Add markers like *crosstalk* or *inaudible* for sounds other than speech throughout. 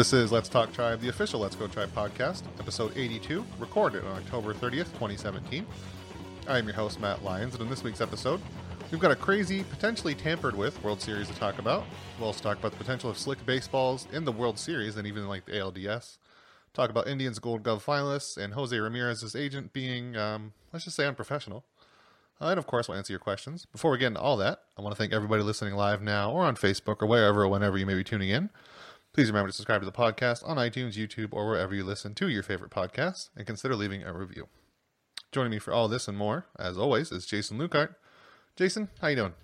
This is Let's Talk Tribe, the official Let's Go Tribe podcast, episode 82, recorded on October 30th, 2017. I am your host, Matt Lyons, and in this week's episode, we've got a crazy, potentially tampered with World Series to talk about. We'll also talk about the potential of slick baseballs in the World Series and even like the ALDS. Talk about Indians Gold Glove finalists and Jose Ramirez's agent being, um, let's just say, unprofessional. Uh, and of course, we'll answer your questions. Before we get into all that, I want to thank everybody listening live now or on Facebook or wherever or whenever you may be tuning in. Please remember to subscribe to the podcast on iTunes, YouTube, or wherever you listen to your favorite podcasts, and consider leaving a review. Joining me for all this and more, as always, is Jason Lukehart. Jason, how you doing?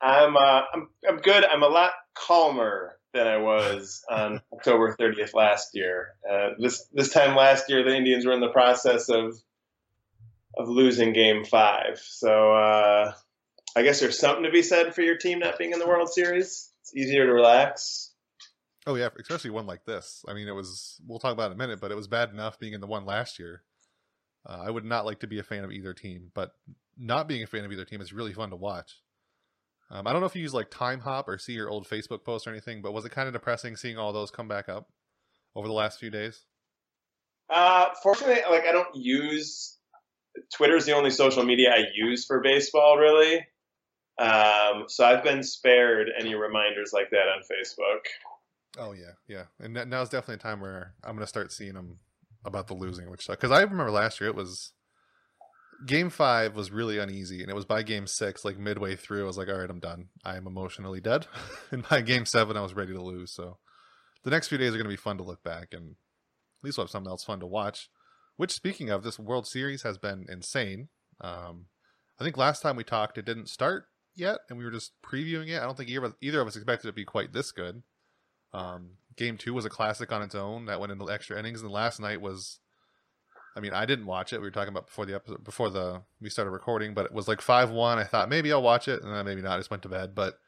I'm uh, I'm I'm good. I'm a lot calmer than I was *laughs* on October 30th last year. Uh, this this time last year, the Indians were in the process of of losing Game Five. So uh, I guess there's something to be said for your team not being in the World Series. It's easier to relax. Oh yeah, especially one like this. I mean, it was. We'll talk about it in a minute, but it was bad enough being in the one last year. Uh, I would not like to be a fan of either team, but not being a fan of either team is really fun to watch. Um, I don't know if you use like Time Hop or see your old Facebook post or anything, but was it kind of depressing seeing all those come back up over the last few days? Uh, fortunately, like I don't use Twitter's the only social media I use for baseball, really. Um, so I've been spared any reminders like that on Facebook. Oh yeah, yeah, and now's definitely a time where I'm gonna start seeing them about the losing, which because I remember last year it was game five was really uneasy, and it was by game six, like midway through, I was like, all right, I'm done. I am emotionally dead. *laughs* and by game seven, I was ready to lose. So the next few days are gonna be fun to look back, and at least we'll have something else fun to watch. Which, speaking of, this World Series has been insane. Um, I think last time we talked, it didn't start yet, and we were just previewing it. I don't think either, either of us expected it to be quite this good. Um, game two was a classic on its own that went into extra innings, and last night was. I mean, I didn't watch it. We were talking about before the episode, before the we started recording, but it was like five one. I thought maybe I'll watch it, and then maybe not. I just went to bed, but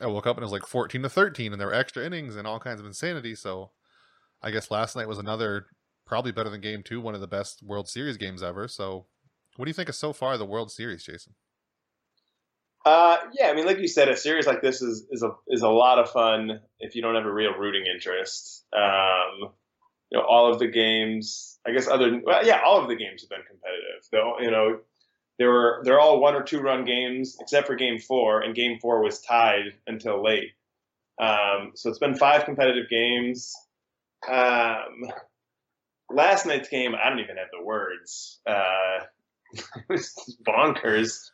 I woke up and it was like fourteen to thirteen, and there were extra innings and all kinds of insanity. So, I guess last night was another probably better than Game Two, one of the best World Series games ever. So, what do you think of so far the World Series, Jason? Uh, yeah, I mean, like you said, a series like this is is a is a lot of fun if you don't have a real rooting interest. Um, you know, all of the games, I guess, other well, yeah, all of the games have been competitive. Though, you know, there were they're all one or two run games except for Game Four, and Game Four was tied until late. Um, so it's been five competitive games. Um, last night's game, I don't even have the words. Uh, *laughs* was bonkers.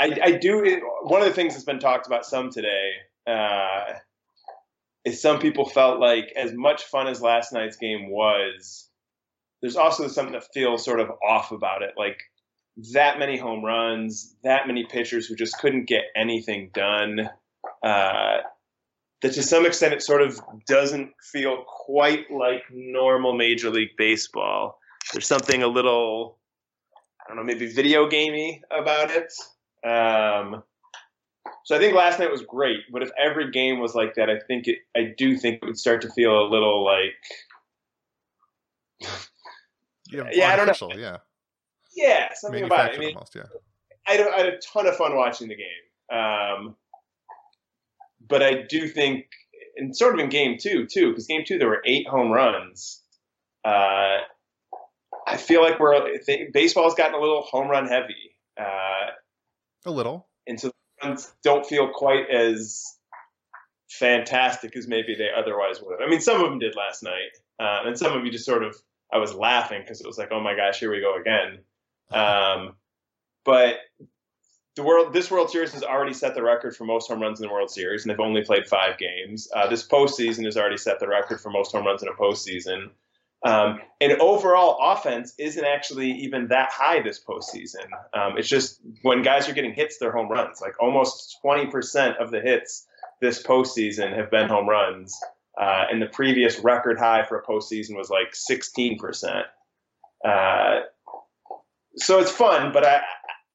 I, I do. One of the things that's been talked about some today uh, is some people felt like as much fun as last night's game was, there's also something that feels sort of off about it. Like that many home runs, that many pitchers who just couldn't get anything done. Uh, that to some extent it sort of doesn't feel quite like normal Major League Baseball. There's something a little, I don't know, maybe video gamey about it. Um, so I think last night was great, but if every game was like that, I think it, I do think it would start to feel a little like, yeah, yeah I don't know, yeah, yeah, something about it. I mean, almost, yeah. I, I, had a ton of fun watching the game, um, but I do think, and sort of in game two too, because game two there were eight home runs. Uh, I feel like we're baseball's gotten a little home run heavy. Uh, a little. And so don't feel quite as fantastic as maybe they otherwise would. I mean, some of them did last night, uh, and some of you just sort of I was laughing because it was like, oh my gosh, here we go again. Um, but the world, this World Series has already set the record for most home runs in the World Series, and they've only played five games. Uh, this postseason has already set the record for most home runs in a postseason. Um, and overall offense isn't actually even that high this postseason. Um, it's just when guys are getting hits, they're home runs. Like almost 20% of the hits this postseason have been home runs. Uh, and the previous record high for a postseason was like 16%. Uh, so it's fun, but I,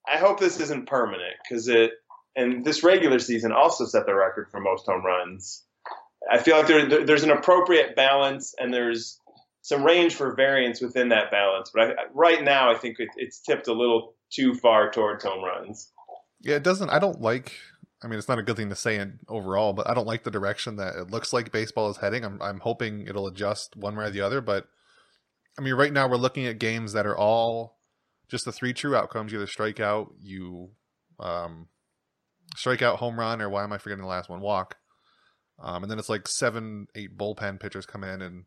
I hope this isn't permanent because it, and this regular season also set the record for most home runs. I feel like there, there, there's an appropriate balance and there's some range for variance within that balance. But I, right now, I think it, it's tipped a little too far towards home runs. Yeah, it doesn't. I don't like I mean, it's not a good thing to say in overall, but I don't like the direction that it looks like baseball is heading. I'm I'm hoping it'll adjust one way or the other, but I mean, right now we're looking at games that are all just the three true outcomes: either strike out, you um, strike out, home run, or why am I forgetting the last one? Walk. Um, and then it's like seven, eight bullpen pitchers come in, and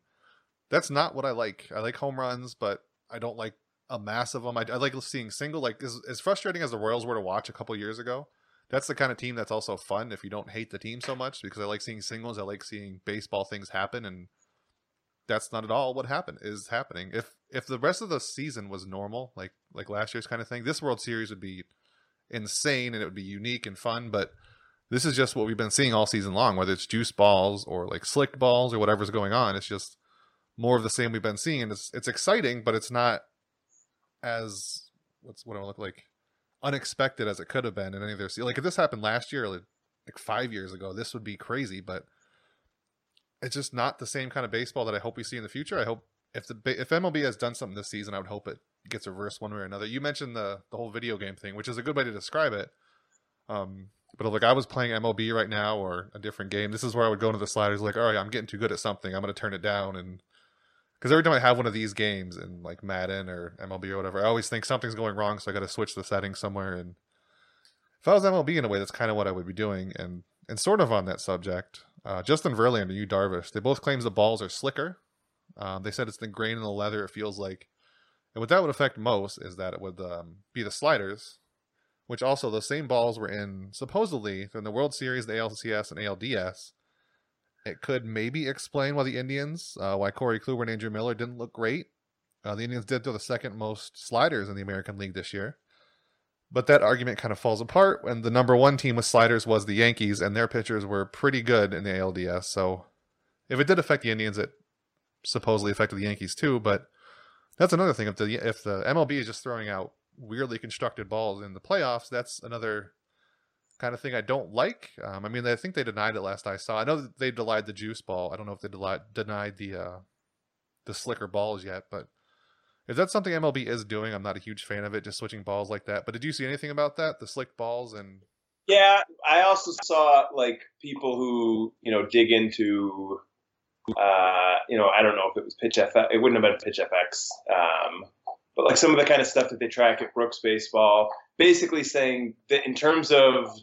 that's not what I like. I like home runs, but I don't like a mass of them. I, I like seeing single. Like as, as frustrating as the Royals were to watch a couple years ago, that's the kind of team that's also fun if you don't hate the team so much because I like seeing singles. I like seeing baseball things happen, and that's not at all what happened is happening. If if the rest of the season was normal, like like last year's kind of thing, this World Series would be insane and it would be unique and fun. But this is just what we've been seeing all season long, whether it's juice balls or like slick balls or whatever's going on. It's just more of the same we've been seeing. It's it's exciting, but it's not as what's what I look like? Unexpected as it could have been in any of their like if this happened last year like, like five years ago this would be crazy but it's just not the same kind of baseball that I hope we see in the future. I hope if the if MLB has done something this season I would hope it gets reversed one way or another. You mentioned the the whole video game thing which is a good way to describe it. Um but like I was playing MLB right now or a different game. This is where I would go into the sliders like all right I'm getting too good at something. I'm going to turn it down and because every time I have one of these games in like Madden or MLB or whatever, I always think something's going wrong, so I got to switch the settings somewhere. And if I was MLB in a way, that's kind of what I would be doing. And and sort of on that subject, uh, Justin Verlander and Yu Darvish, they both claims the balls are slicker. Um, they said it's the grain in the leather. It feels like, and what that would affect most is that it would um, be the sliders, which also those same balls were in supposedly in the World Series, the ALCS and ALDS it could maybe explain why the Indians, uh, why Corey Kluber and Andrew Miller didn't look great. Uh, the Indians did throw the second most sliders in the American League this year. But that argument kind of falls apart when the number one team with sliders was the Yankees, and their pitchers were pretty good in the ALDS. So if it did affect the Indians, it supposedly affected the Yankees too. But that's another thing. If the if the MLB is just throwing out weirdly constructed balls in the playoffs, that's another kind of thing I don't like. Um, I mean, I think they denied it last I saw. I know they denied the juice ball. I don't know if they denied, denied the uh, the slicker balls yet, but if that's something MLB is doing, I'm not a huge fan of it, just switching balls like that. But did you see anything about that, the slick balls and? Yeah, I also saw like people who you know dig into, uh, you know, I don't know if it was Pitch FX. It wouldn't have been Pitch FX. Um, but like some of the kind of stuff that they track at Brooks Baseball, basically saying that in terms of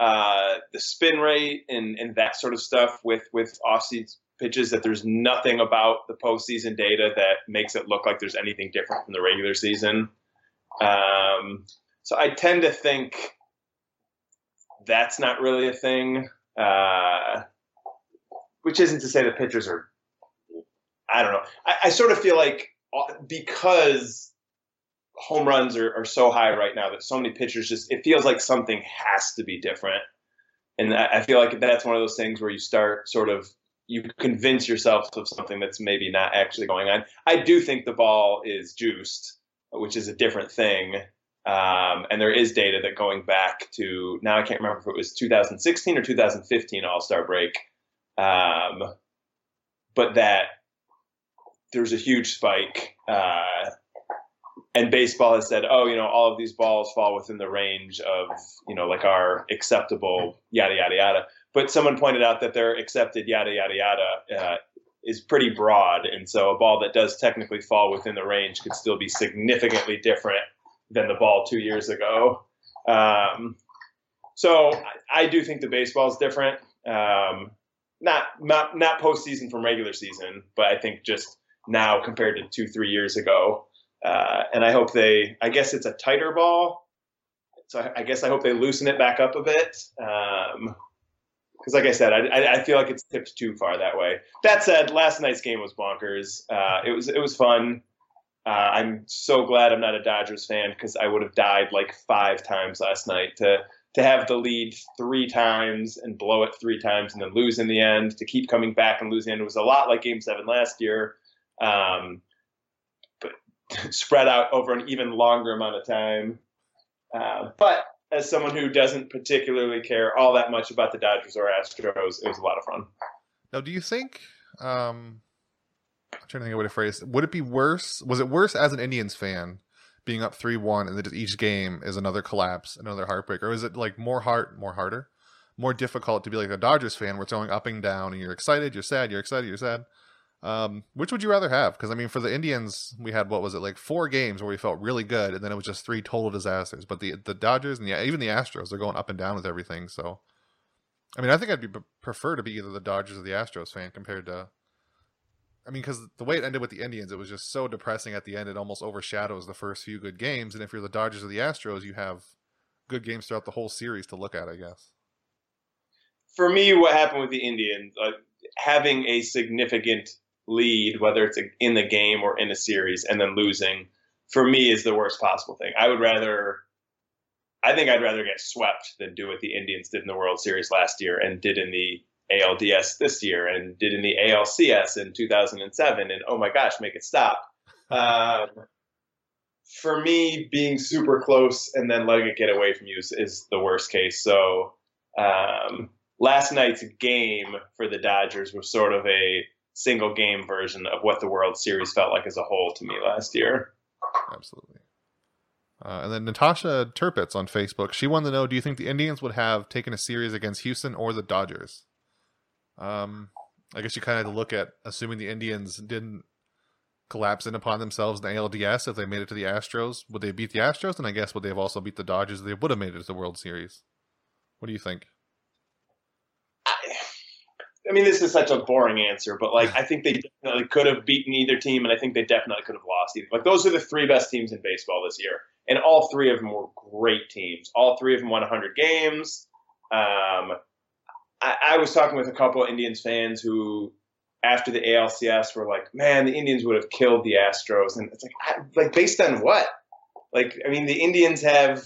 uh, the spin rate and, and that sort of stuff with with off-season pitches that there's nothing about the postseason data that makes it look like there's anything different from the regular season. Um, so I tend to think that's not really a thing. Uh, which isn't to say the pitchers are. I don't know. I, I sort of feel like because home runs are, are so high right now that so many pitchers just it feels like something has to be different and I feel like that's one of those things where you start sort of you convince yourself of something that's maybe not actually going on. I do think the ball is juiced, which is a different thing. Um, and there is data that going back to now I can't remember if it was 2016 or 2015 All Star break, um, but that there's a huge spike uh, and baseball has said, oh, you know, all of these balls fall within the range of, you know, like our acceptable yada yada yada. But someone pointed out that their accepted yada yada yada uh, is pretty broad, and so a ball that does technically fall within the range could still be significantly different than the ball two years ago. Um, so I, I, do think the baseball is different. Um, not not not postseason from regular season, but I think just now compared to two three years ago. Uh, and I hope they, I guess it's a tighter ball. So I, I guess I hope they loosen it back up a bit. Um, because like I said, I, I feel like it's tipped too far that way. That said, last night's game was bonkers. Uh, it was it was fun. Uh, I'm so glad I'm not a Dodgers fan because I would have died like five times last night to to have the lead three times and blow it three times and then lose in the end. To keep coming back and losing, it was a lot like Game Seven last year. Um, but *laughs* spread out over an even longer amount of time. Uh, but as someone who doesn't particularly care all that much about the Dodgers or Astros, it was a lot of fun. Now, do you think? Um, I'm trying to think of a way to phrase. Would it be worse? Was it worse as an Indians fan being up three one, and then each game is another collapse, another heartbreak, or is it like more heart, more harder, more difficult to be like a Dodgers fan, where it's going up and down, and you're excited, you're sad, you're excited, you're sad. Um, which would you rather have? Because I mean, for the Indians, we had what was it like four games where we felt really good, and then it was just three total disasters. But the the Dodgers and the, even the Astros, they're going up and down with everything. So, I mean, I think I'd be prefer to be either the Dodgers or the Astros fan compared to. I mean, because the way it ended with the Indians, it was just so depressing at the end. It almost overshadows the first few good games. And if you're the Dodgers or the Astros, you have good games throughout the whole series to look at, I guess. For me, what happened with the Indians, uh, having a significant lead, whether it's in the game or in a series, and then losing, for me is the worst possible thing. I would rather, I think I'd rather get swept than do what the Indians did in the World Series last year and did in the ALDS this year and did in the ALCS in 2007. And oh my gosh, make it stop. *laughs* Um, for me, being super close and then letting it get away from you is, is the worst case. So um, last night's game for the Dodgers was sort of a single game version of what the World Series felt like as a whole to me last year. Absolutely. Uh, and then Natasha Turpitz on Facebook, she wanted to know: Do you think the Indians would have taken a series against Houston or the Dodgers? Um, I guess you kind of had to look at assuming the Indians didn't collapse in upon themselves in the ALDS. If they made it to the Astros, would they beat the Astros? And I guess would they have also beat the Dodgers? They would have made it to the World Series. What do you think? I mean, this is such a boring answer, but like I think they definitely could have beaten either team, and I think they definitely could have lost either. Like those are the three best teams in baseball this year, and all three of them were great teams. All three of them won 100 games. Um, I, I was talking with a couple Indians fans who, after the ALCS, were like, "Man, the Indians would have killed the Astros," and it's like, I, like based on what? Like, I mean, the Indians have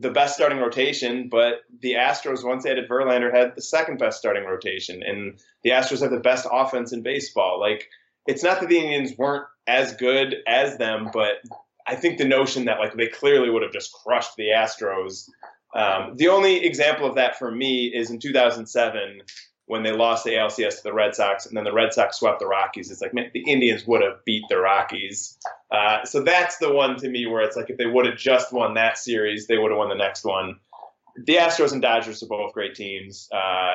the best starting rotation, but the Astros, once they added Verlander, had the second best starting rotation, and the Astros have the best offense in baseball. Like, it's not that the Indians weren't as good as them, but I think the notion that like they clearly would have just crushed the Astros. Um, the only example of that for me is in 2007 when they lost the ALCS to the Red Sox, and then the Red Sox swept the Rockies. It's like man, the Indians would have beat the Rockies. Uh, so that's the one to me where it's like if they would have just won that series, they would have won the next one. The Astros and Dodgers are both great teams. Uh,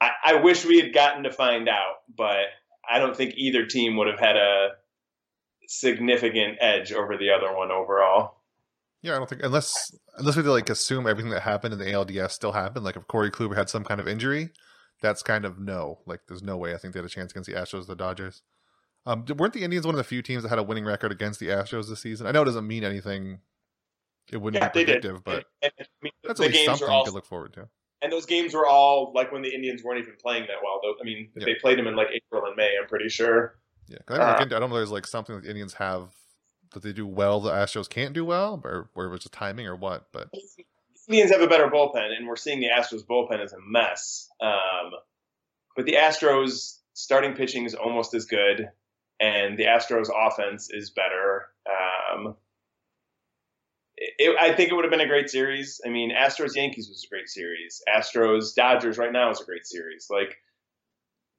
I, I wish we had gotten to find out, but I don't think either team would have had a significant edge over the other one overall. Yeah, I don't think unless unless we like assume everything that happened in the ALDS still happened. Like if Corey Kluber had some kind of injury, that's kind of no. Like there's no way I think they had a chance against the Astros, the Dodgers. Um, weren't the Indians one of the few teams that had a winning record against the Astros this season? I know it doesn't mean anything. It wouldn't Yeah, be predictive, but And, I mean, that's the at least games something all, to look forward to. and those games were all like when the Indians weren't even playing that well. Though I mean, Yeah. they played them in like April and May. I'm pretty sure. Yeah, I, don't Uh, I don't know. There's like something that the Indians have that they do well. The Astros can't do well, or where was just timing or what. But the Indians have a better bullpen, and we're seeing the Astros bullpen as a mess. Um, but the Astros starting pitching is almost as good, and the Astros offense is better. Um, it, I think it would have been a great series. I mean, Astros Yankees was a great series. Astros Dodgers right now is a great series. Like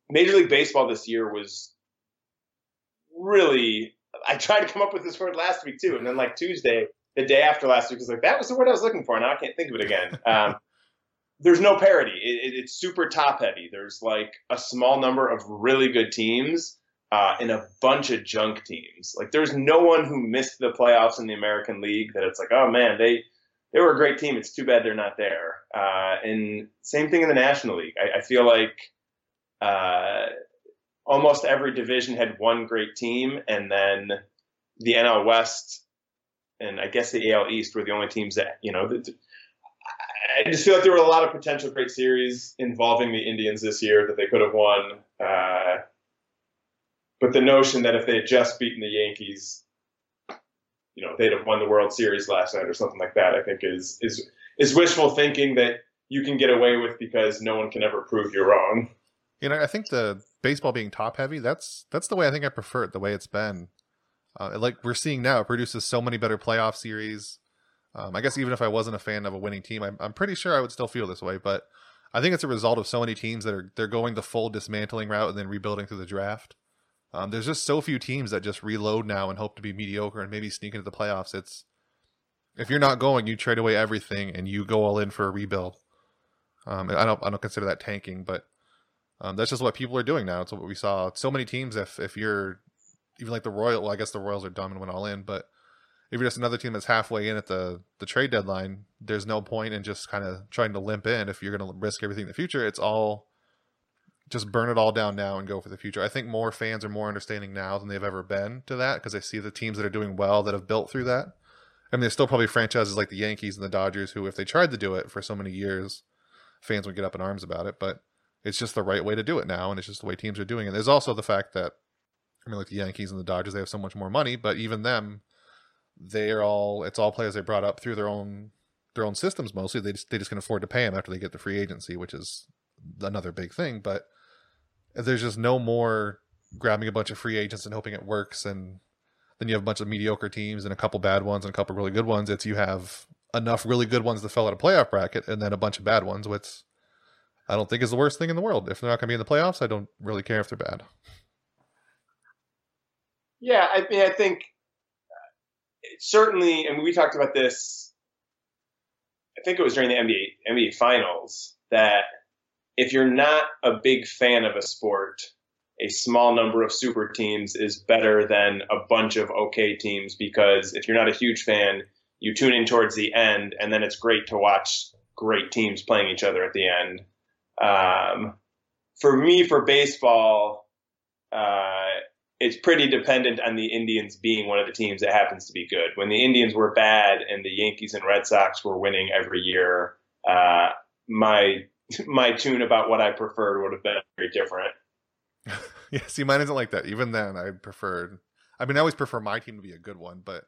Major League Baseball this year was really. I tried to come up with this word last week too, and then like Tuesday, the day after last week, was like that was the word I was looking for. Now I can't think of it again. *laughs* Um, there's no parity. It, it, it's super top heavy. There's like a small number of really good teams uh, and a bunch of junk teams. Like there's no one who missed the playoffs in the American League that it's like, oh man, they they were a great team. It's too bad they're not there. Uh, and same thing in the National League. I, I feel like uh, almost every division had one great team, and then the NL West and I guess the AL East were the only teams that you know. That, I just feel like there were a lot of potential great series involving the Indians this year that they could have won. Uh, but the notion that if they had just beaten the Yankees, you know, they'd have won the World Series last night or something like that, I think is is is wishful thinking that you can get away with because no one can ever prove you're wrong. You know, I think the baseball being top heavy. That's that's the way I think I prefer it. The way it's been. Uh, like we're seeing now, it produces so many better playoff series. Um, I guess even if I wasn't a fan of a winning team, I'm, I'm pretty sure I would still feel this way. But I think it's a result of so many teams that are they're going the full dismantling route and then rebuilding through the draft. Um, there's just so few teams that just reload now and hope to be mediocre and maybe sneak into the playoffs. It's if you're not going, you trade away everything and you go all in for a rebuild. Um, I don't I don't consider that tanking, but um, that's just what people are doing now. It's what we saw. So many teams, if if you're even like the Royal, well, I guess the Royals are dumb and went all in, but if you're just another team that's halfway in at the the trade deadline, there's no point in just kind of trying to limp in if you're going to risk everything in the future. It's all just burn it all down now and go for the future. I think more fans are more understanding now than they've ever been to that because they see the teams that are doing well that have built through that. I mean, there's still probably franchises like the Yankees and the Dodgers who, if they tried to do it for so many years, fans would get up in arms about it. But it's just the right way to do it now, and it's just the way teams are doing it. There's also the fact that, I mean, like the Yankees and the Dodgers, they have so much more money, but even them, they're all it's all players they brought up through their own their own systems mostly. They just they just can afford to pay them after they get the free agency, which is another big thing. But there's just no more grabbing a bunch of free agents and hoping it works and then you have a bunch of mediocre teams and a couple bad ones and a couple really good ones it's you have enough really good ones to fill out a playoff bracket and then a bunch of bad ones which i don't think is the worst thing in the world if they're not going to be in the playoffs i don't really care if they're bad yeah i mean i think uh, certainly and we talked about this i think it was during the nba nba finals that if you're not a big fan of a sport, a small number of super teams is better than a bunch of okay teams because if you're not a huge fan, you tune in towards the end, and then it's great to watch great teams playing each other at the end. Um, for me, for baseball, uh, it's pretty dependent on the Indians being one of the teams that happens to be good. When the Indians were bad and the Yankees and Red Sox were winning every year, uh, my *laughs* my tune about what I preferred would have been very different. *laughs* yeah, see, mine isn't like that. Even then, I preferred. I mean, I always prefer my team to be a good one, but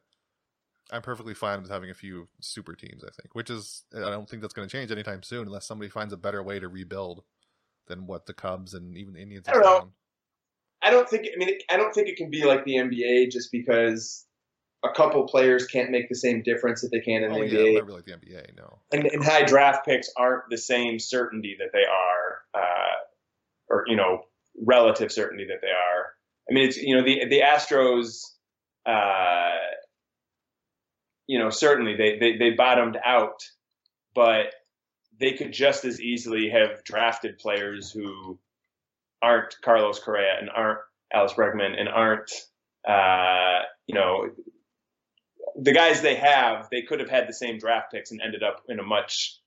I'm perfectly fine with having a few super teams. I think, which is, I don't think that's going to change anytime soon, unless somebody finds a better way to rebuild than what the Cubs and even the Indians. I don't know. I don't think. I mean, I don't think it can be like the NBA just because a couple players can't make the same difference that they can in oh, the yeah, NBA. Never like the NBA, no. And, and, high draft picks aren't the same certainty that they are, uh, or you know, relative certainty that they are. I mean, it's you know the the Astros, uh, you know, certainly they, they they bottomed out, but they could just as easily have drafted players who aren't Carlos Correa and aren't Alex Bregman and aren't uh, you know the guys they have, they could have had the same draft picks and ended up in a much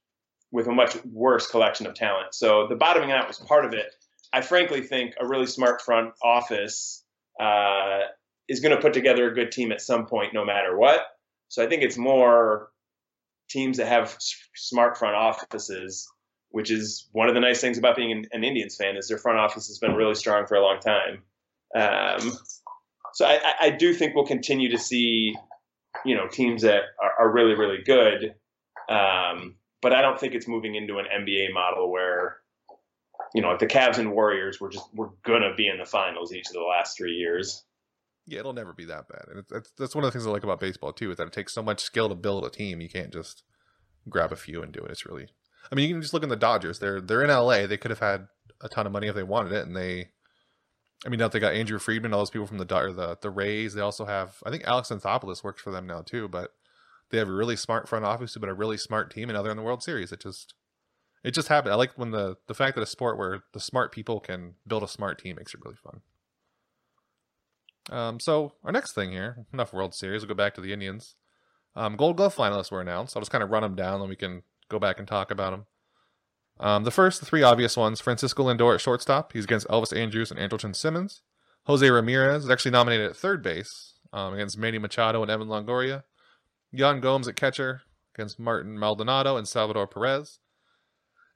with a much worse collection of talent. So the bottoming out was part of it. I frankly think a really smart front office uh, is going to put together a good team at some point, no matter what. So I think it's more teams that have smart front offices, which is one of the nice things about being an, an Indians fan is their front office has been really strong for a long time. Um, so I, I, do think we'll continue to see you know teams that are, are really really good. Um, but I don't think it's moving into an NBA model where you know the Cavs and Warriors were just we're gonna be in the finals each of the last three years. Yeah, it'll never be that bad, and it's, that's one of the things I like about baseball too is that it takes so much skill to build a team. You can't just grab a few and do it. It's really, I mean, you can just look in the Dodgers. They're they're in LA. They could have had a ton of money if they wanted it, and they I mean, now they got Andrew Friedman, all those people from the the the Rays. They also have, I think Alex Anthopoulos works for them now too. But they have a really smart front office, but a really smart team, and now they're in the World Series. It just, it just happened. I like when the the fact that a sport where the smart people can build a smart team makes it really fun. Um, so our next thing here, enough World Series. We'll go back to the Indians. Um, Gold Glove finalists were announced. I'll just kind of run them down, then we can go back and talk about them. Um, the first, the three obvious ones Francisco Lindor at shortstop. He's against Elvis Andrus and Andrelton Simmons. Jose Ramirez is actually nominated at third base um, against Manny Machado and Evan Longoria. Yan Gomes at catcher against Martin Maldonado and Salvador Perez.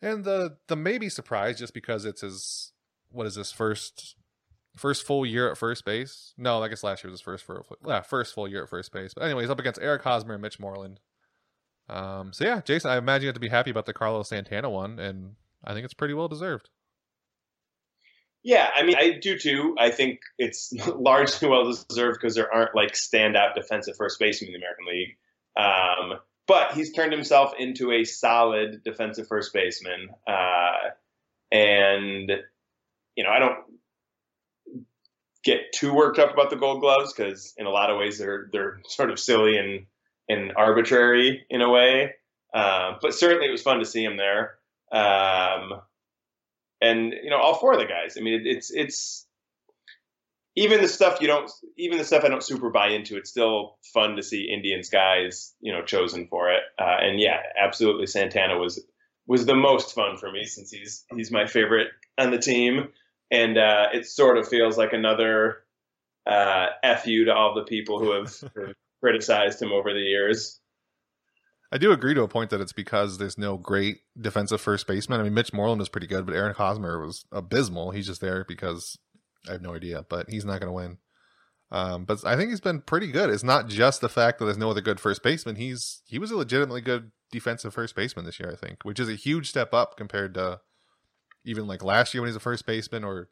And the the maybe surprise just because it's his what is this first first full year at first base? No, I guess last year was his first full, yeah, first full year at first base. But anyways, up against Eric Hosmer and Mitch Moreland. Um, so yeah, Jason, I imagine you have to be happy about the Carlos Santana one, and I think it's pretty well deserved. Yeah, I mean, I do too. I think it's *laughs* largely well deserved because there aren't like standout defensive first basemen in the American League. Um, but he's turned himself into a solid defensive first baseman, uh, and you know, I don't. Get too worked up about the Gold Gloves because in a lot of ways they're they're sort of silly and and arbitrary in a way. Uh, but certainly it was fun to see him there. Um, and you know, all four of the guys. I mean, it, it's it's even the stuff you don't, even the stuff I don't super buy into. It's still fun to see Indians guys, you know, chosen for it. Uh, and yeah, absolutely, Santana was was the most fun for me since he's he's my favorite on the team, and uh, it sort of feels like another uh, fu to all the people who have, have *laughs* criticized him over the years. I do agree to a point that it's because there's no great defensive first baseman. I mean, Mitch Moreland was pretty good, but Aaron Hosmer was abysmal. He's just there because I have no idea, but he's not going to win. Um, but I think he's been pretty good. It's not just the fact that there's no other good first baseman. He's he was a legitimately good defensive first baseman this year, I think, which is a huge step up compared to even like last year when he's a first baseman, or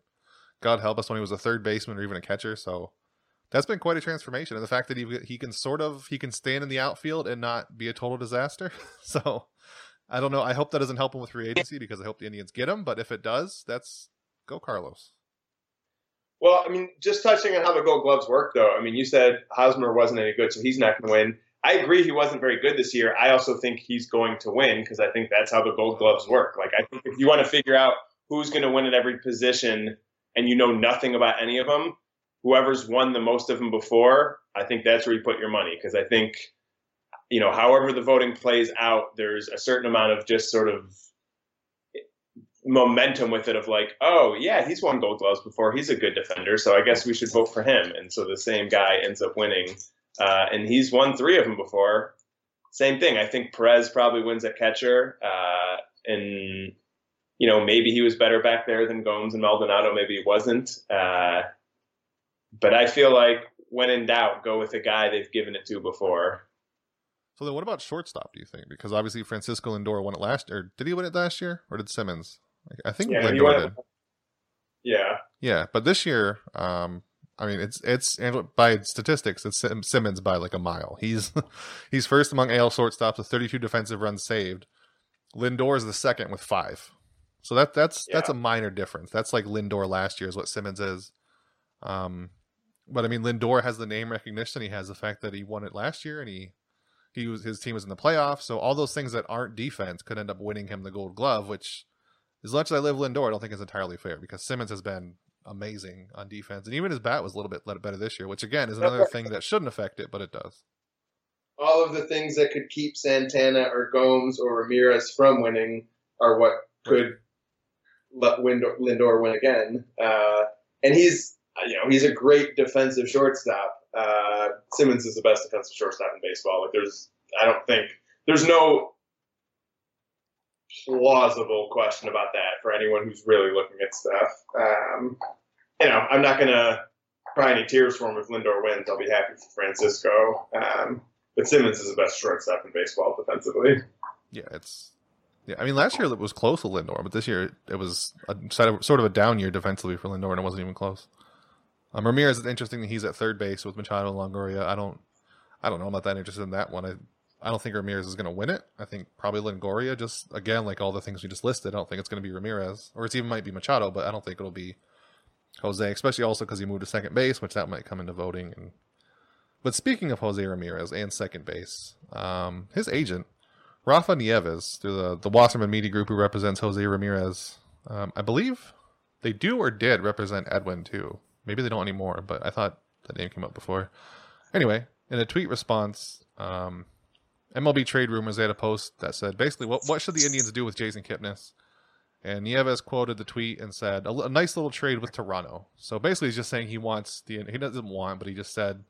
God help us when he was a third baseman or even a catcher. So that's been quite a transformation, and the fact that he he can sort of he can stand in the outfield and not be a total disaster. *laughs* so I don't know. I hope that doesn't help him with free agency because I hope the Indians get him. But if it does, that's go Carlos. Well, I mean, just touching on how the Gold Gloves work, though. I mean, you said Hosmer wasn't any good, so he's not going to win. I agree he wasn't very good this year. I also think he's going to win because I think that's how the Gold Gloves work. Like, I think if you want to figure out who's going to win at every position and you know nothing about any of them, whoever's won the most of them before, I think that's where you put your money because I think, you know, however the voting plays out, there's a certain amount of just sort of momentum with it of like, oh yeah, he's won Gold Gloves before. He's a good defender, so I guess we should vote for him. And so the same guy ends up winning, uh, and he's won three of them before. Same thing. I think Perez probably wins at catcher, uh, and you know maybe he was better back there than Gomes and Maldonado. Maybe he wasn't. Uh, but I feel like when in doubt, go with a the guy they've given it to before. So then, what about shortstop? Do you think? Because obviously Francisco Lindor won it last, or did he win it last year, or did Simmons? I think yeah, Lindor did. Yeah. Yeah, but this year, um, I mean, it's it's by statistics, it's Simmons by like a mile. He's *laughs* he's first among AL shortstops with 32 defensive runs saved. Lindor is the second with five. So that that's yeah. that's a minor difference. That's like Lindor last year is what Simmons is. Um, but I mean, Lindor has the name recognition. He has the fact that he won it last year, and he he was his team was in the playoffs. So all those things that aren't defense could end up winning him the Gold Glove, which as much as I live Lindor, I don't think it's entirely fair because Simmons has been amazing on defense, and even his bat was a little bit better this year, which again is another thing that shouldn't affect it, but it does. All of the things that could keep Santana or Gomes or Ramirez from winning are what could let Lindor win again. Uh, and he's, you know, he's a great defensive shortstop. Uh, Simmons is the best defensive shortstop in baseball. Like, there's, I don't think there's no plausible question about that for anyone who's really looking at stuff. Um, you know, I'm not to cry any tears for him if Lindor wins. I'll be happy for Francisco. Um, but Simmons is the best shortstop in baseball defensively. Yeah, it's. Yeah, I mean, last year it was close with Lindor, but this year it was a, sort of a down year defensively for Lindor, and it wasn't even close. Um, Ramirez is interesting that he's at third base with Machado and Longoria. I don't, I don't know. I'm not that interested in that one. I I don't think Ramirez is going to win it. I think probably Longoria. Just again, like all the things we just listed, I don't think it's going to be Ramirez, or it even might be Machado, but I don't think it'll be Jose, especially also because he moved to second base, which that might come into voting. And but speaking of Jose Ramirez and second base, um, his agent Rafa Nieves, through the the Wasserman Media Group, who represents Jose Ramirez, um, I believe they do or did represent Edwin too. Maybe they don't anymore, but I thought that name came up before. Anyway, in a tweet response, um, MLB Trade Rumors they had a post that said basically what what should the Indians do with Jason Kipnis? And Nieves quoted the tweet and said a, a, nice little trade with Toronto. So basically, he's just saying he wants the he doesn't want, but he just said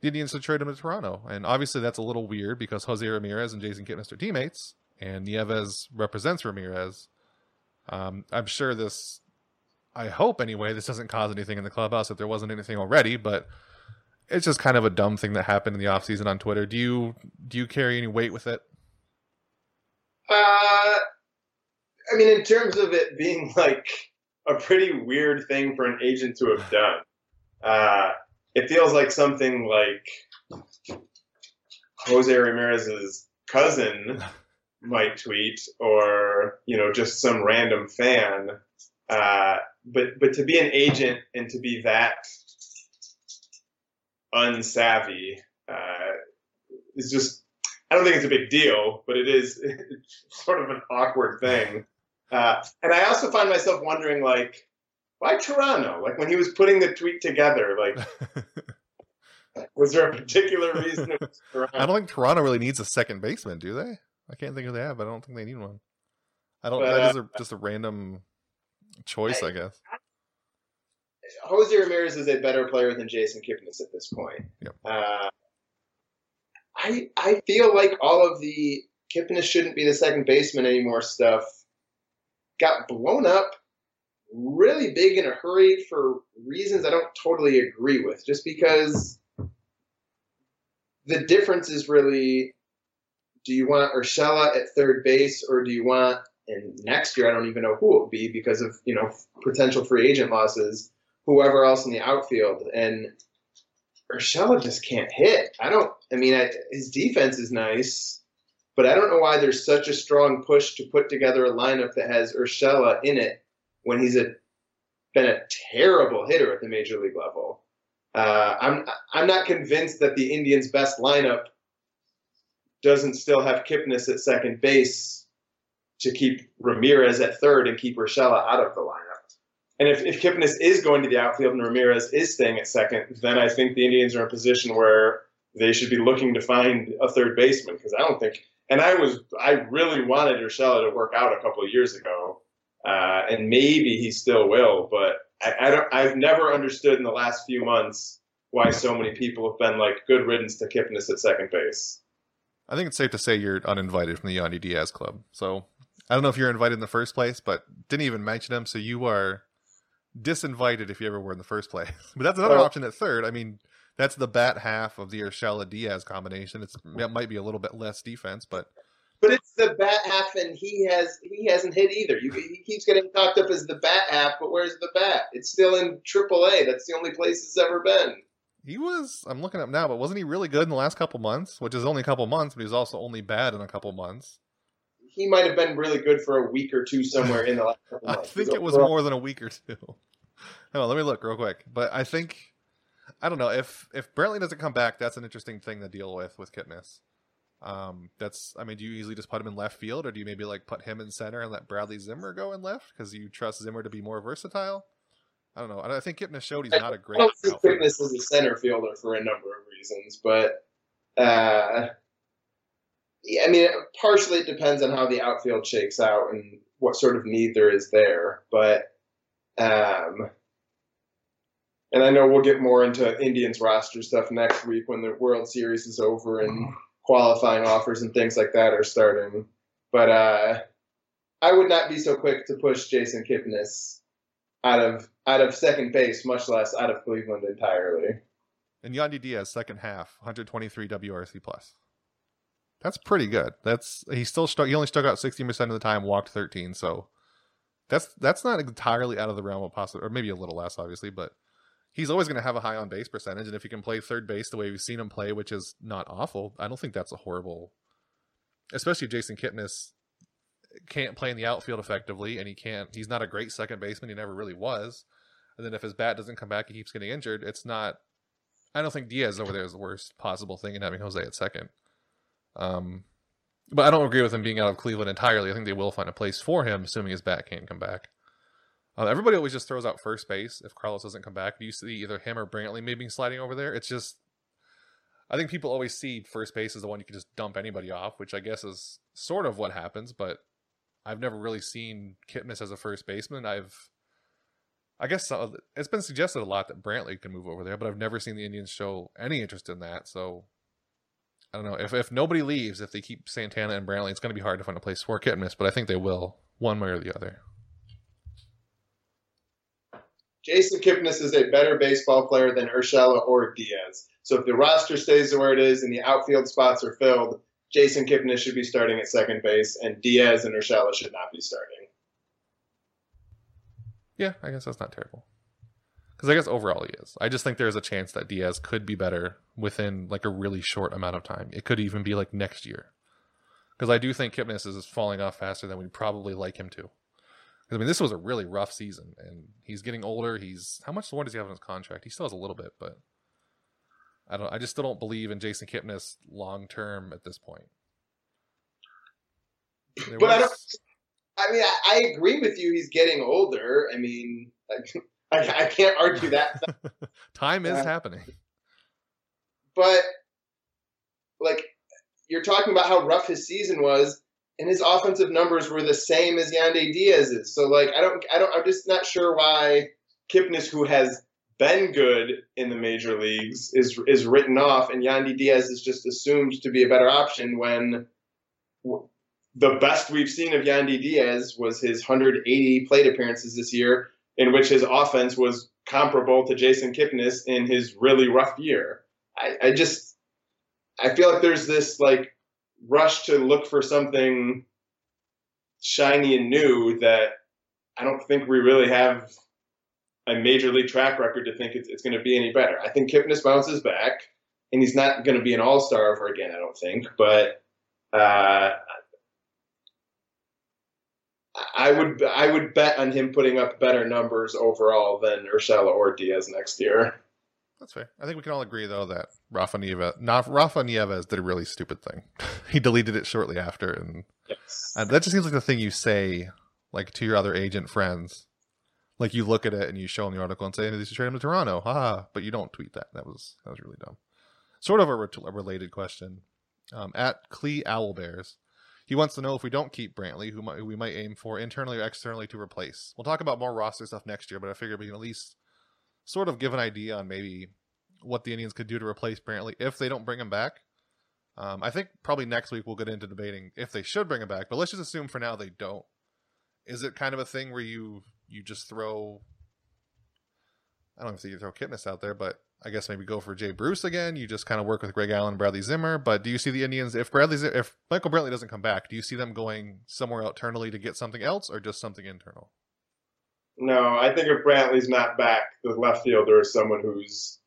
the Indians should trade him to Toronto. And obviously, that's a little weird because Jose Ramirez and Jason Kipnis are teammates, and Nieves represents Ramirez. Um, I'm sure this. I hope anyway, this doesn't cause anything in the clubhouse if there wasn't anything already, but it's just kind of a dumb thing that happened in the off season on Twitter. Do you do you carry any weight with it? Uh, I mean, in terms of it being like a pretty weird thing for an agent to have done, uh, it feels like something like Jose Ramirez's cousin *laughs* might tweet, or you know, just some random fan. Uh, but but to be an agent and to be that unsavvy uh, is just I don't think it's a big deal, but it is *laughs* sort of an awkward thing. Uh, and I also find myself wondering, like, why Toronto? Like when he was putting the tweet together, like, *laughs* was there a particular reason? I don't think Toronto really needs a second baseman, do they? I can't think of that, but I don't think they need one. I don't. But, that is a, just a random choice, I, I guess. Jose Ramirez is a better player than Jason Kipnis at this point. Yep. Uh, I I feel like all of the Kipnis shouldn't be the second baseman anymore stuff got blown up really big in a hurry for reasons I don't totally agree with. Just because the difference is really do you want Urshela at third base or do you want and next year I don't even know who it will be because of you know potential free agent losses whoever else in the outfield and Urshela just can't hit. I don't. I mean, I, his defense is nice, but I don't know why there's such a strong push to put together a lineup that has Urshela in it when he's a been a terrible hitter at the major league level. Uh, I'm I'm not convinced that the Indians' best lineup doesn't still have Kipnis at second base to keep Ramirez at third and keep Urshela out of the lineup. And if, if Kipnis is going to the outfield and Ramirez is staying at second, then I think the Indians are in a position where they should be looking to find a third baseman because I don't think. And I was I really wanted Urshela to work out a couple of years ago, uh, and maybe he still will. But I, I don't. I've never understood in the last few months why so many people have been like good riddance to Kipnis at second base. I think it's safe to say you're uninvited from the Yandy Diaz club. So I don't know if you're invited in the first place, but didn't even mention him. So you are disinvited if you ever were in the first place. *laughs* But that's another well, option at third. I mean, that's the bat half of the Urshela Diaz combination. It's it might be a little bit less defense, but but it's the bat half, and he has he hasn't hit either. You, he keeps getting talked up as the bat half, but where's the bat? It's still in AAA. That's the only place it's ever been. He was. I'm looking up now, but wasn't he really good in the last couple months? Which is only a couple months, but he was also only bad in a couple months. He might have been really good for a week or two somewhere in the last couple *laughs* months. I think it was more than a week or two. Hold on, let me look real quick. But I think I don't know if if Brantley doesn't come back, that's an interesting thing to deal with with Kipnis. Um, that's I mean, do you easily just put him in left field, or do you maybe like put him in center and let Bradley Zimmer go in left because you trust Zimmer to be more versatile? I don't know. I think Kipnis showed he's not a great. I don't think Kipnis is a center fielder for a number of reasons, but uh, yeah, I mean, partially it depends on how the outfield shakes out and what sort of need there is there, but um, and I know we'll get more into Indians roster stuff next week when the World Series is over and qualifying offers and things like that are starting. But uh, I would not be so quick to push Jason Kipnis out of out of second base, much less out of Cleveland entirely. And Yandy Diaz, second half, 123 WRC plus. That's pretty good. That's he still struck. He only struck out 60 percent of the time, walked 13. So that's that's not entirely out of the realm of possible, or maybe a little less, obviously, but he's always going to have a high on base percentage. And if he can play third base the way we've seen him play, which is not awful, I don't think that's a horrible. Especially if Jason Kipnis can't play in the outfield effectively, and he can't. He's not a great second baseman. He never really was. And then if his bat doesn't come back, he keeps getting injured. It's not. I don't think Diaz over there is the worst possible thing in having Jose at second. Um, but I don't agree with him being out of Cleveland entirely. I think they will find a place for him, assuming his bat can't come back. Uh, everybody always just throws out first base if Carlos doesn't come back. Do you see either him or Brantley maybe sliding over there? It's just, I think people always see first base as the one you can just dump anybody off, which I guess is sort of what happens. But I've never really seen Kipnis as a first baseman. I've, I guess it's been suggested a lot that Brantley can move over there, but I've never seen the Indians show any interest in that. So I don't know if if nobody leaves, if they keep Santana and Brantley, it's going to be hard to find a place for Kipnis, but I think they will one way or the other. Jason Kipnis is a better baseball player than Urshela or Diaz. So if the roster stays where it is and the outfield spots are filled, Jason Kipnis should be starting at second base, and Diaz and Urshela should not be starting. Yeah, I guess that's not terrible. Because I guess overall he is. I just think there's a chance that Diaz could be better within like a really short amount of time. It could even be like next year. Because I do think Kipnis is falling off faster than we'd probably like him to. I mean, this was a really rough season, and he's getting older. He's how much more does he have on his contract? He still has a little bit, but I don't. I just still don't believe in Jason Kipnis long term at this point. There but was... I don't. I mean, I, I, agree with you. He's getting older. I mean, *laughs* I, I can't argue that. *laughs* Time is uh, happening. But like you're talking about how rough his season was, and his offensive numbers were the same as Yandy Diaz's. So like I don't I don't I'm just not sure why Kipnis, who has been good in the major leagues, is is written off, and Yandy Diaz is just assumed to be a better option when the best we've seen of Yandy Diaz was his 180 plate appearances this year, in which his offense was comparable to Jason Kipnis in his really rough year. I, I just I feel like there's this like rush to look for something shiny and new that I don't think we really have a major league track record to think it's, it's going to be any better. I think Kipnis bounces back, and he's not going to be an all star ever again, I don't think. But uh, I would I would bet on him putting up better numbers overall than Urshela or Diaz next year. That's fair. I think we can all agree though that Rafa Nieves, not Rafa Nieves, did a really stupid thing. *laughs* he deleted it shortly after, and, yes. that just seems like the thing you say, like to your other agent friends. Like you look at it and you show them the article and say, "They should trade him to Toronto," ha! But you don't tweet that. That was that was really dumb. Sort of a, re- a related question. Um, at Clee Owlbears, he wants to know if we don't keep Brantley, who, might, who we might aim for internally or externally to replace. We'll talk about more roster stuff next year, but I figured we can at least sort of give an idea on maybe what the Indians could do to replace Brantley if they don't bring him back. Um, I think probably next week we'll get into debating if they should bring him back, but let's just assume for now they don't. Is it kind of a thing where you you just throw? I don't know if you throw Kipnis out there, but I guess maybe go for Jay Bruce again. You just kind of work with Greg Allen, Bradley Zimmer. But do you see the Indians if Bradley if Michael Brantley doesn't come back? Do you see them going somewhere internally to get something else, or just something internal? No, I think if Brantley's not back, the left fielder is someone who's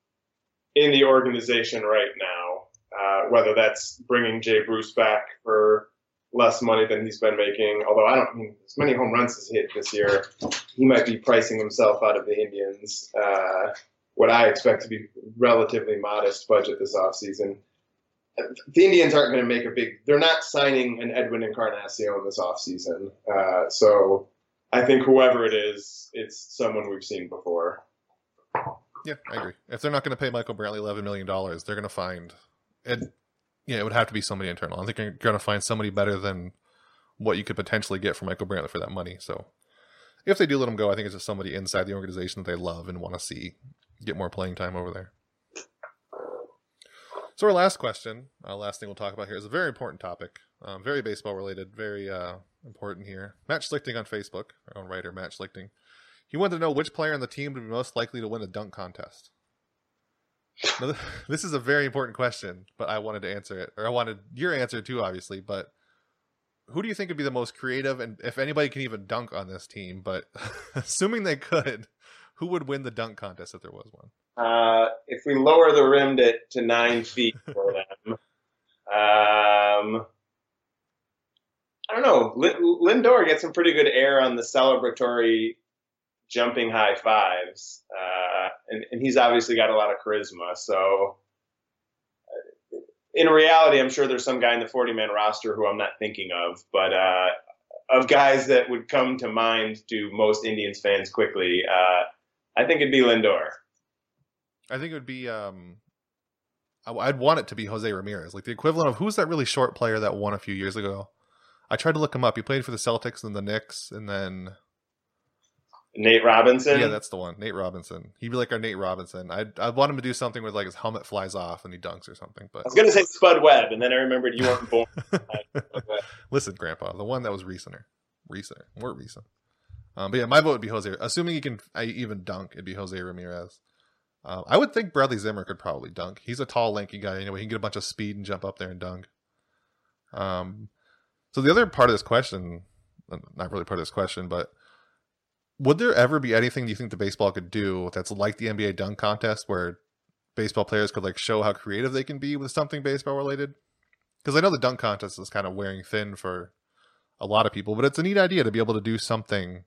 in the organization right now. Uh, whether that's bringing Jay Bruce back for less money than he's been making, although I don't mean as many home runs as he hit this year, he might be pricing himself out of the Indians. Uh, what I expect to be relatively modest budget this offseason. The Indians aren't going to make a big. They're not signing an Edwin Encarnacion this offseason. Uh, so I think whoever it is, it's someone we've seen before. Yeah, I agree. If they're not going to pay Michael Brantley eleven million dollars, they're going to find it. Yeah, it would have to be somebody internal. I think you're going to find somebody better than what you could potentially get from Michael Brantley for that money. So, if they do let him go, I think it's just somebody inside the organization that they love and want to see get more playing time over there. So our last question, uh, last thing we'll talk about here is a very important topic, um, very baseball related, very uh, important here. Matt Schlichting on Facebook, our own writer, Schlichting. He wanted to know which player on the team would be most likely to win a dunk contest. Now, *laughs* this is a very important question, but I wanted to answer it, or I wanted your answer too, obviously. But who do you think would be the most creative, and if anybody can even dunk on this team? But *laughs* assuming they could, who would win the dunk contest if there was one? Uh, if we lower the rim to, to nine feet *laughs* for them, um, I don't know. Lindor gets some pretty good air on the celebratory jumping high fives, uh, and, and, he's obviously got a lot of charisma. So, uh, in reality, I'm sure there's some guy in the 40 man roster who I'm not thinking of, but uh, of guys that would come to mind to most Indians fans quickly, uh, I think it'd be Lindor. I think it would be. Um, I'd want it to be Jose Ramirez, like the equivalent of who's that really short player that won a few years ago. I tried to look him up. He played for the Celtics and the Knicks, and then Nate Robinson. Yeah, that's the one. Nate Robinson. He'd be like our Nate Robinson. I'd I'd want him to do something where like his helmet flies off and he dunks or something. But I was gonna say Spud Webb, and then I remembered you weren't born. *laughs* *laughs* Listen, Grandpa, the one that was recenter, recenter, more recent. Um, but yeah, my vote would be Jose. Assuming he can I even dunk, it'd be Jose Ramirez. Um, I would think Bradley Zimmer could probably dunk. He's a tall, lanky guy anyway. He can get a bunch of speed and jump up there and dunk. Um, so the other part of this question, uh, not really part of this question, but would there ever be anything you think the baseball could do that's like the NBA dunk contest where baseball players could like show how creative they can be with something baseball related? Because I know the dunk contest is kind of wearing thin for a lot of people, but it's a neat idea to be able to do something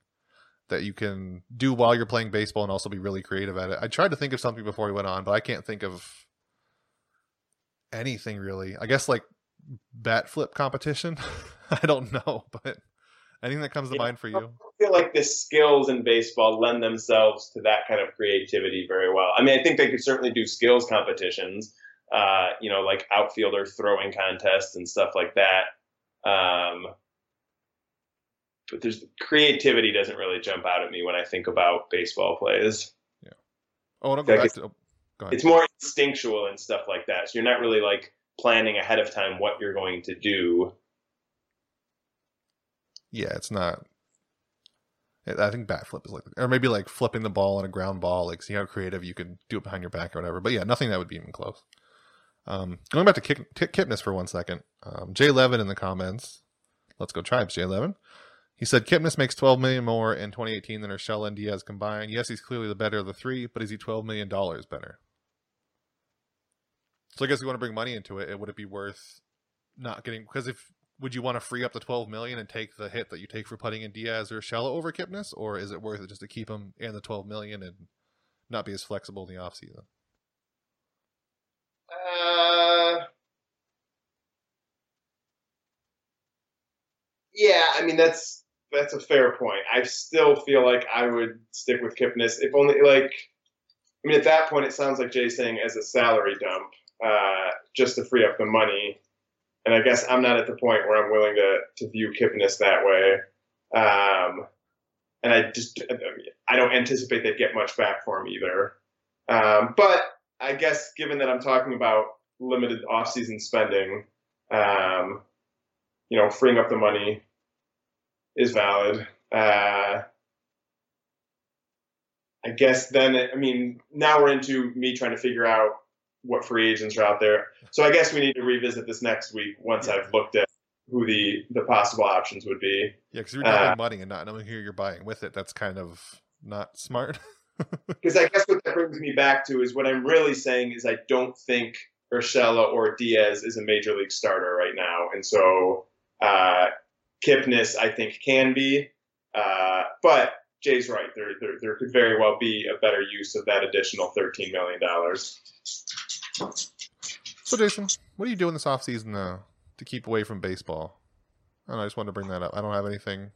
that you can do while you're playing baseball and also be really creative at it. I tried to think of something before we went on, but I can't think of anything really. I guess like bat flip competition. *laughs* I don't know, *laughs* but anything that comes to Yeah. mind for you. I feel like the skills in baseball lend themselves to that kind of creativity very well. I mean, I think they could certainly do skills competitions, uh, you know, like outfielder throwing contests and stuff like that. Um, but there's creativity doesn't really jump out at me when I think about baseball plays. Yeah. Oh, and I'll go Yeah, back guess- to. Oh, go ahead. It's more instinctual and stuff like that. So you're not really like planning ahead of time what you're going to do. Yeah, it's not. I think bat flip is like, or maybe like flipping the ball on a ground ball. Like, see how creative you can do it behind your back or whatever. But yeah, nothing that would be even close. Um, going back to Kip- Kipnis for one second. Um, Jay Levin in the comments. Let's go tribes, Jay Levin. He said Kipnis makes 12 million more in 2018 than Urshela and Diaz combined. Yes, he's clearly the better of the three, but is he 12 million dollars better? So I guess we want to bring money into it. it. Would it be worth not getting? Because if would you want to free up the 12 million and take the hit that you take for putting in Diaz or Urshela over Kipnis, or is it worth it just to keep him and the 12 million and not be as flexible in the offseason? Uh, yeah, I mean that's That's a fair point. I still feel like I would stick with Kipnis if only like. I mean, at that point, it sounds like Jay's saying as a salary dump, uh, just to free up the money. And I guess I'm not at the point where I'm willing to to view Kipnis that way. Um, and I just I don't anticipate they'd get much back for him either. Um, but I guess given that I'm talking about limited off-season spending, um, you know, freeing up the money is valid. Uh, I guess then, I mean, now we're into me trying to figure out what free agents are out there. So I guess we need to revisit this next week once I've looked at who the the possible options would be. Yeah, because you're Uh, money and not knowing who you're buying with it. That's kind of not smart. *laughs* Because I guess what that brings me back to is what I'm really saying is I don't think Urshela or Diaz is a major league starter right now, and so uh, Kipnis I think can be, uh, but Jay's right. There, there there could very well be a better use of that additional 13 million dollars. So, Jason, what are you doing this offseason uh, to keep away from baseball? I, I just wanted to bring that up. I don't have anything.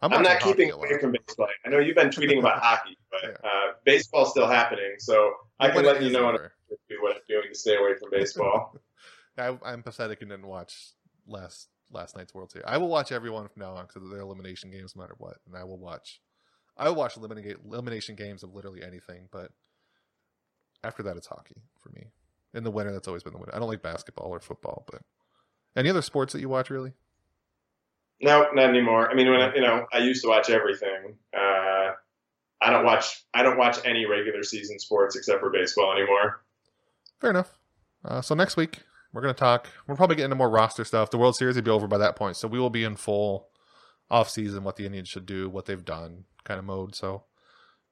I'm watching not keeping away from baseball. I know you've been tweeting about *laughs* hockey, but uh, baseball's still happening, so I can let you know over. what I'm doing to stay away from baseball. *laughs* I, I'm pathetic and didn't watch last last night's World Series. I will watch everyone from now on because they're elimination games, no matter what. And I will watch. I will watch eliminate elimination games of literally anything, but after that, it's hockey for me. In the winter, that's always been the winter. I don't like basketball or football, but any other sports that you watch really? No, not anymore. I mean, when I, you know, I used to watch everything. Uh, I don't watch. I don't watch any regular season sports except for baseball anymore. Fair enough. Uh, so next week we're gonna talk. We'll probably get into more roster stuff. The World Series will be over by that point, so we will be in full off season, what the Indians should do, what they've done, kind of mode. So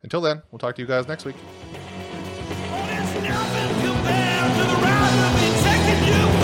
until then, we'll talk to you guys next week. Oh, there's nothing compared to the round of me taking you.